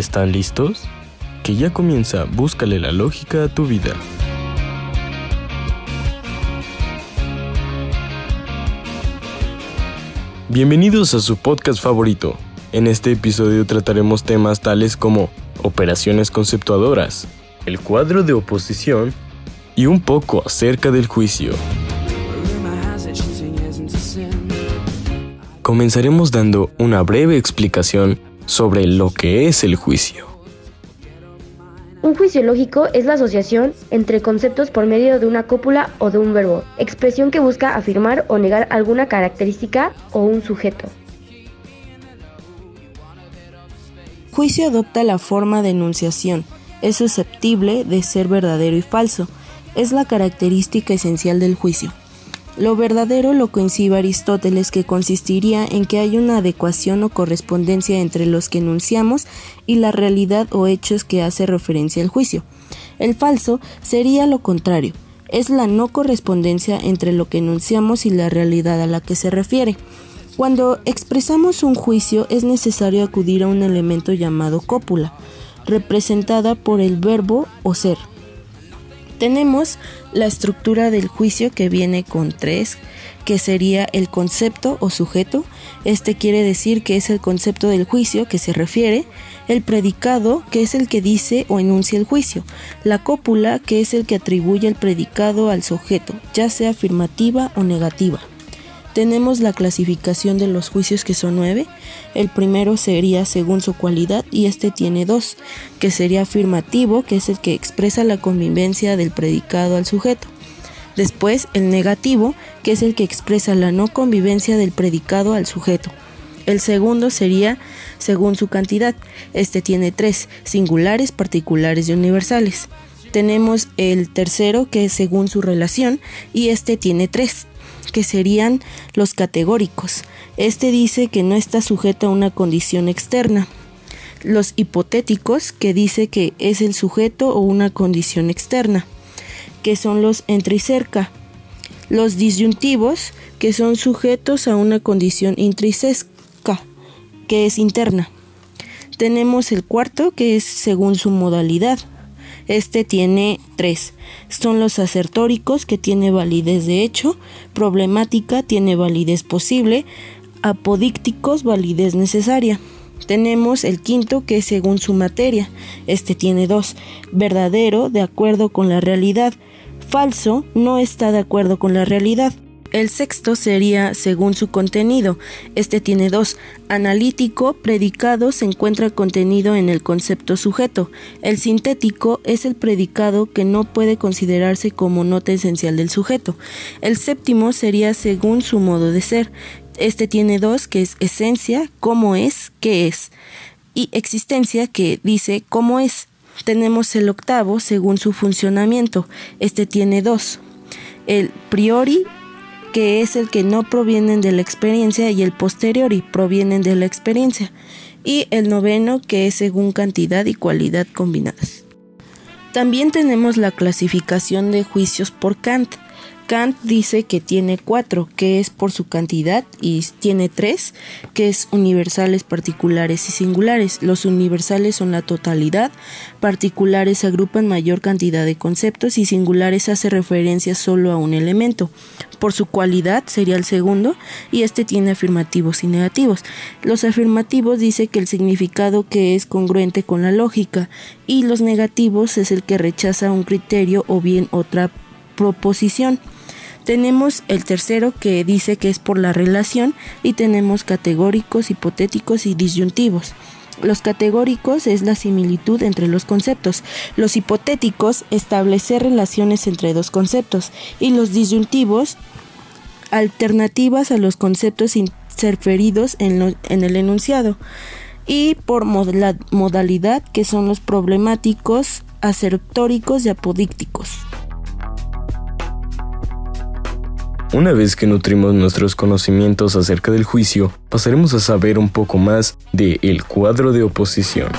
¿Están listos? Que ya comienza Búscale la lógica a tu vida. Bienvenidos a su podcast favorito. En este episodio trataremos temas tales como operaciones conceptuadoras, el cuadro de oposición y un poco acerca del juicio. Comenzaremos dando una breve explicación sobre lo que es el juicio. Un juicio lógico es la asociación entre conceptos por medio de una cópula o de un verbo, expresión que busca afirmar o negar alguna característica o un sujeto. Juicio adopta la forma de enunciación, es susceptible de ser verdadero y falso, es la característica esencial del juicio. Lo verdadero lo coincide Aristóteles que consistiría en que hay una adecuación o correspondencia entre los que enunciamos y la realidad o hechos que hace referencia al juicio. El falso sería lo contrario, es la no correspondencia entre lo que enunciamos y la realidad a la que se refiere. Cuando expresamos un juicio es necesario acudir a un elemento llamado cópula, representada por el verbo o ser. Tenemos la estructura del juicio que viene con tres, que sería el concepto o sujeto. Este quiere decir que es el concepto del juicio que se refiere, el predicado, que es el que dice o enuncia el juicio, la cópula, que es el que atribuye el predicado al sujeto, ya sea afirmativa o negativa tenemos la clasificación de los juicios que son nueve. El primero sería según su cualidad y este tiene dos, que sería afirmativo, que es el que expresa la convivencia del predicado al sujeto. Después el negativo, que es el que expresa la no convivencia del predicado al sujeto. El segundo sería según su cantidad. Este tiene tres, singulares, particulares y universales. Tenemos el tercero que es según su relación y este tiene tres que serían los categóricos. Este dice que no está sujeto a una condición externa. Los hipotéticos, que dice que es el sujeto o una condición externa, que son los entre y cerca. Los disyuntivos, que son sujetos a una condición intrínseca, que es interna. Tenemos el cuarto, que es según su modalidad. Este tiene tres. Son los asertóricos, que tiene validez de hecho, problemática, tiene validez posible, apodícticos, validez necesaria. Tenemos el quinto que es según su materia. Este tiene dos. Verdadero, de acuerdo con la realidad. Falso, no está de acuerdo con la realidad. El sexto sería según su contenido. Este tiene dos. Analítico, predicado, se encuentra contenido en el concepto sujeto. El sintético es el predicado que no puede considerarse como nota esencial del sujeto. El séptimo sería según su modo de ser. Este tiene dos, que es esencia, cómo es, qué es. Y existencia, que dice cómo es. Tenemos el octavo según su funcionamiento. Este tiene dos. El priori que es el que no provienen de la experiencia, y el posteriori provienen de la experiencia, y el noveno que es según cantidad y cualidad combinadas. También tenemos la clasificación de juicios por Kant, Kant dice que tiene cuatro, que es por su cantidad, y tiene tres, que es universales, particulares y singulares. Los universales son la totalidad, particulares agrupan mayor cantidad de conceptos y singulares hace referencia solo a un elemento. Por su cualidad sería el segundo, y este tiene afirmativos y negativos. Los afirmativos dice que el significado que es congruente con la lógica, y los negativos es el que rechaza un criterio o bien otra proposición. Tenemos el tercero que dice que es por la relación y tenemos categóricos, hipotéticos y disyuntivos. Los categóricos es la similitud entre los conceptos, los hipotéticos establecer relaciones entre dos conceptos y los disyuntivos alternativas a los conceptos interferidos en, el enunciado y por modalidad que son los problemáticos, asertóricos y apodícticos. Una vez que nutrimos nuestros conocimientos acerca del juicio, pasaremos a saber un poco más de el cuadro de oposición.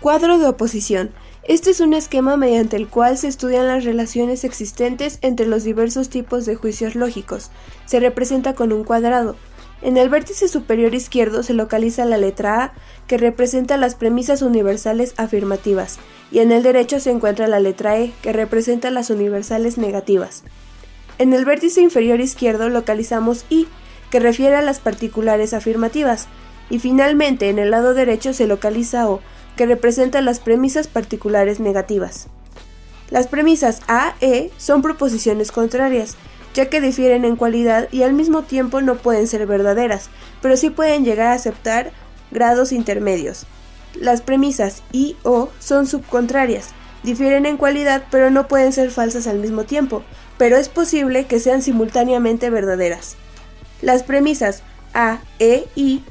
Cuadro de oposición. Este es un esquema mediante el cual se estudian las relaciones existentes entre los diversos tipos de juicios lógicos. Se representa con un cuadrado. En el vértice superior izquierdo se localiza la letra A, que representa las premisas universales afirmativas, y en el derecho se encuentra la letra E, que representa las universales negativas. En el vértice inferior izquierdo localizamos I, que refiere a las particulares afirmativas, y finalmente en el lado derecho se localiza O, que representa las premisas particulares negativas. Las premisas A, E son proposiciones contrarias, ya que difieren en cualidad y al mismo tiempo no pueden ser verdaderas, pero sí pueden llegar a aceptar grados intermedios. Las premisas I O son subcontrarias, difieren en cualidad pero no pueden ser falsas al mismo tiempo, pero es posible que sean simultáneamente verdaderas. Las premisas A, E, I,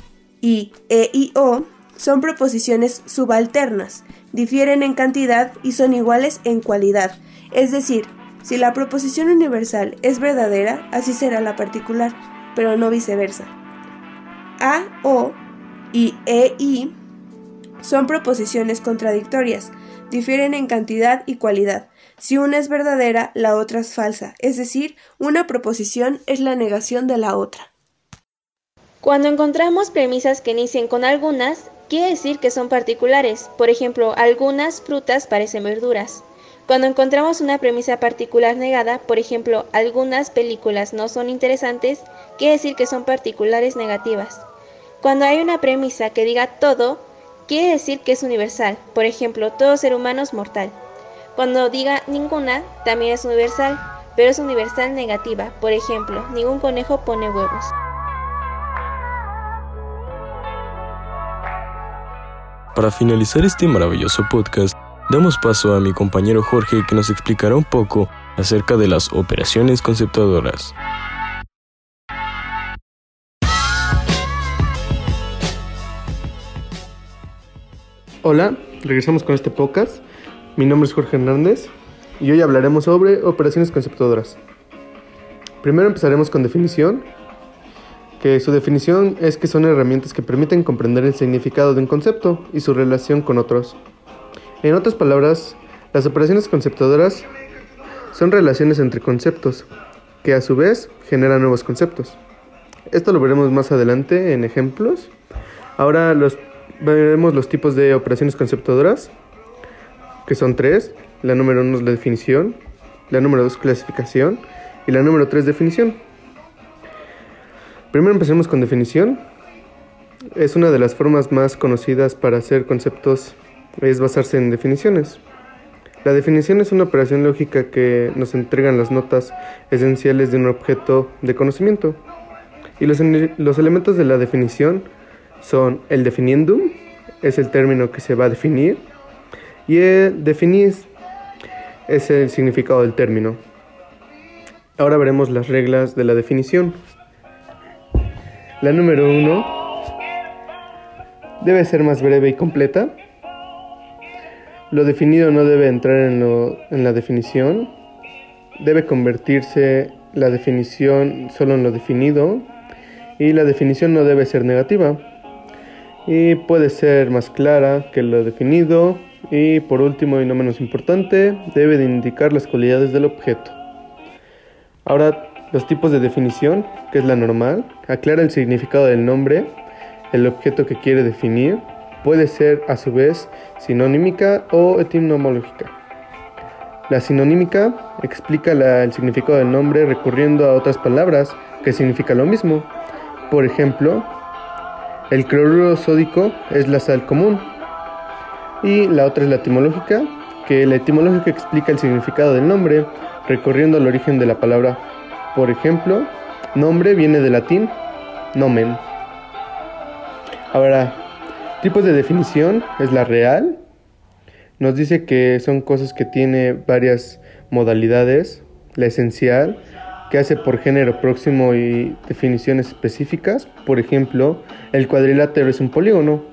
I, E, I, O son proposiciones subalternas, difieren en cantidad y son iguales en cualidad, es decir, si la proposición universal es verdadera, así será la particular, pero no viceversa. A, O y E, I son proposiciones contradictorias, difieren en cantidad y cualidad. Si una es verdadera, la otra es falsa, es decir, una proposición es la negación de la otra. Cuando encontramos premisas que inician con algunas, quiere decir que son particulares. Por ejemplo, algunas frutas parecen verduras. Cuando encontramos una premisa particular negada, por ejemplo, algunas películas no son interesantes, quiere decir que son particulares negativas. Cuando hay una premisa que diga todo, quiere decir que es universal, por ejemplo, todo ser humano es mortal. Cuando diga ninguna, también es universal, pero es universal negativa, por ejemplo, ningún conejo pone huevos. Para finalizar este maravilloso podcast, damos paso a mi compañero Jorge que nos explicará un poco acerca de las operaciones conceptuadoras. Hola, regresamos con este podcast. Mi nombre es Jorge Hernández y hoy hablaremos sobre operaciones conceptuadoras. Primero empezaremos con definición, que su definición es que son herramientas que permiten comprender el significado de un concepto y su relación con otros. En otras palabras, las operaciones conceptuadoras son relaciones entre conceptos, que a su vez generan nuevos conceptos. Esto lo veremos más adelante en ejemplos. Ahora los, veremos los tipos de operaciones conceptuadoras, que son tres. La número uno es la definición, la número dos clasificación y la número tres definición. Primero empecemos con definición. Es una de las formas más conocidas para hacer conceptos es basarse en definiciones. La definición es una operación lógica que nos entregan las notas esenciales de un objeto de conocimiento. Y los, los elementos de la definición son el definiendum, es el término que se va a definir, y el definis es el significado del término. Ahora veremos las reglas de la definición. La número uno debe ser más breve y completa. Lo definido no debe entrar en, la definición. Debe convertirse la definición solo en lo definido. Y la definición no debe ser negativa. Y puede ser más clara que lo definido. Y por último y no menos importante, debe de indicar las cualidades del objeto. Ahora, los tipos de definición, que es la normal, aclara el significado del nombre, el objeto que quiere definir puede ser a su vez sinonímica o etimológica. La sinonímica explica el significado del nombre recurriendo a otras palabras que significan lo mismo. Por ejemplo, el cloruro sódico es la sal común. Y la otra es la etimológica, que la etimológica explica el significado del nombre recorriendo al origen de la palabra. Por ejemplo, nombre viene del latín nomen. Ahora, Tipos de definición es la real. Nos dice que son cosas que tiene varias modalidades. La esencial, que hace por género próximo y definiciones específicas. Por ejemplo, el cuadrilátero es un polígono.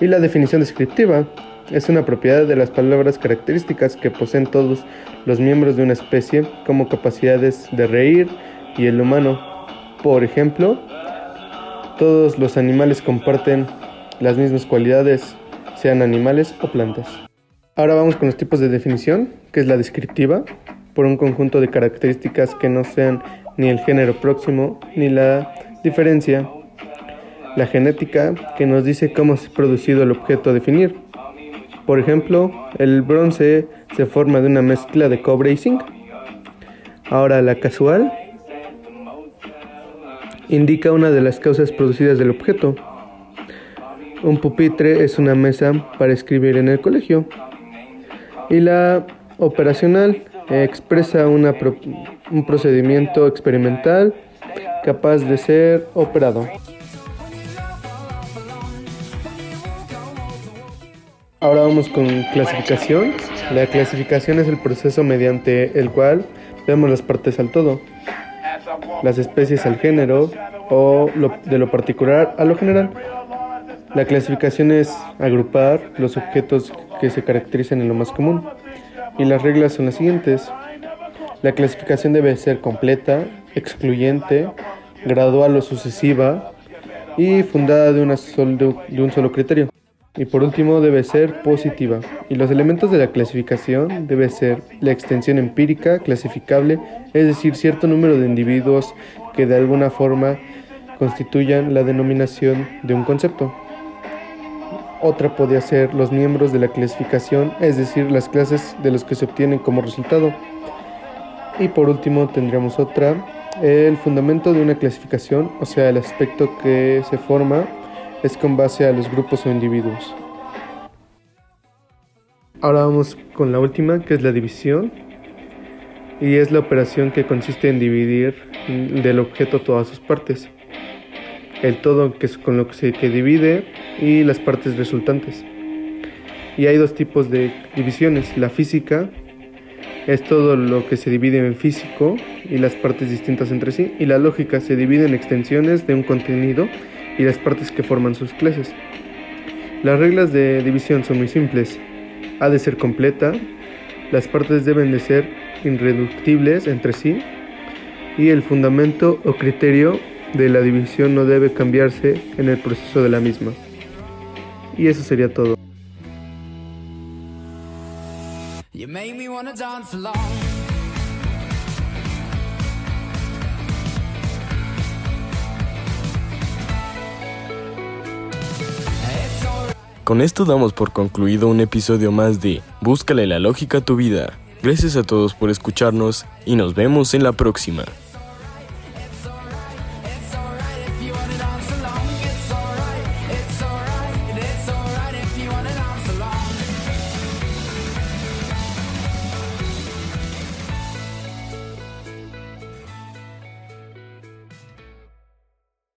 Y la definición descriptiva es una propiedad de las palabras características que poseen todos los miembros de una especie como capacidades de reír y el humano. Por ejemplo, todos los animales comparten las mismas cualidades, sean animales o plantas. Ahora vamos con los tipos de definición, que es la descriptiva, por un conjunto de características que no sean ni el género próximo ni la diferencia. la genética, que nos dice cómo se ha producido el objeto a definir. Por ejemplo, el bronce se forma de una mezcla de cobre y zinc. Ahora la casual indica una de las causas producidas del objeto. Un pupitre es una mesa para escribir en el colegio. Y la operacional expresa un procedimiento experimental capaz de ser operado. Ahora vamos con clasificación. La clasificación es el proceso mediante el cual vemos las partes al todo, las especies al género o de lo particular a lo general. La clasificación es agrupar los objetos que se caracterizan en lo más común y las reglas son las siguientes. La clasificación debe ser completa, excluyente, gradual o sucesiva y fundada de, un solo criterio. Y por último debe ser positiva. Y los elementos de la clasificación debe ser la extensión empírica clasificable, es decir, cierto número de individuos que de alguna forma constituyan la denominación de un concepto. Otra podría ser los miembros de la clasificación, es decir, las clases de los que se obtienen como resultado. Y por último tendríamos otra, el fundamento de una clasificación, o sea, el aspecto que se forma es con base a los grupos o individuos. Ahora vamos con la última, que es la división. Y es la operación que consiste en dividir del objeto todas sus partes el todo que es con lo que se divide y las partes resultantes. Y hay dos tipos de divisiones. La física es todo lo que se divide en físico y las partes distintas entre sí. Y la lógica se divide en extensiones de un contenido y las partes que forman sus clases. Las reglas de división son muy simples. Ha de ser completa, las partes deben de ser irreductibles entre sí y el fundamento o criterio de la división no debe cambiarse en el proceso de la misma. Y eso sería todo. Con esto damos por concluido un episodio más de Búscale la lógica a tu vida. Gracias a todos por escucharnos y nos vemos en la próxima.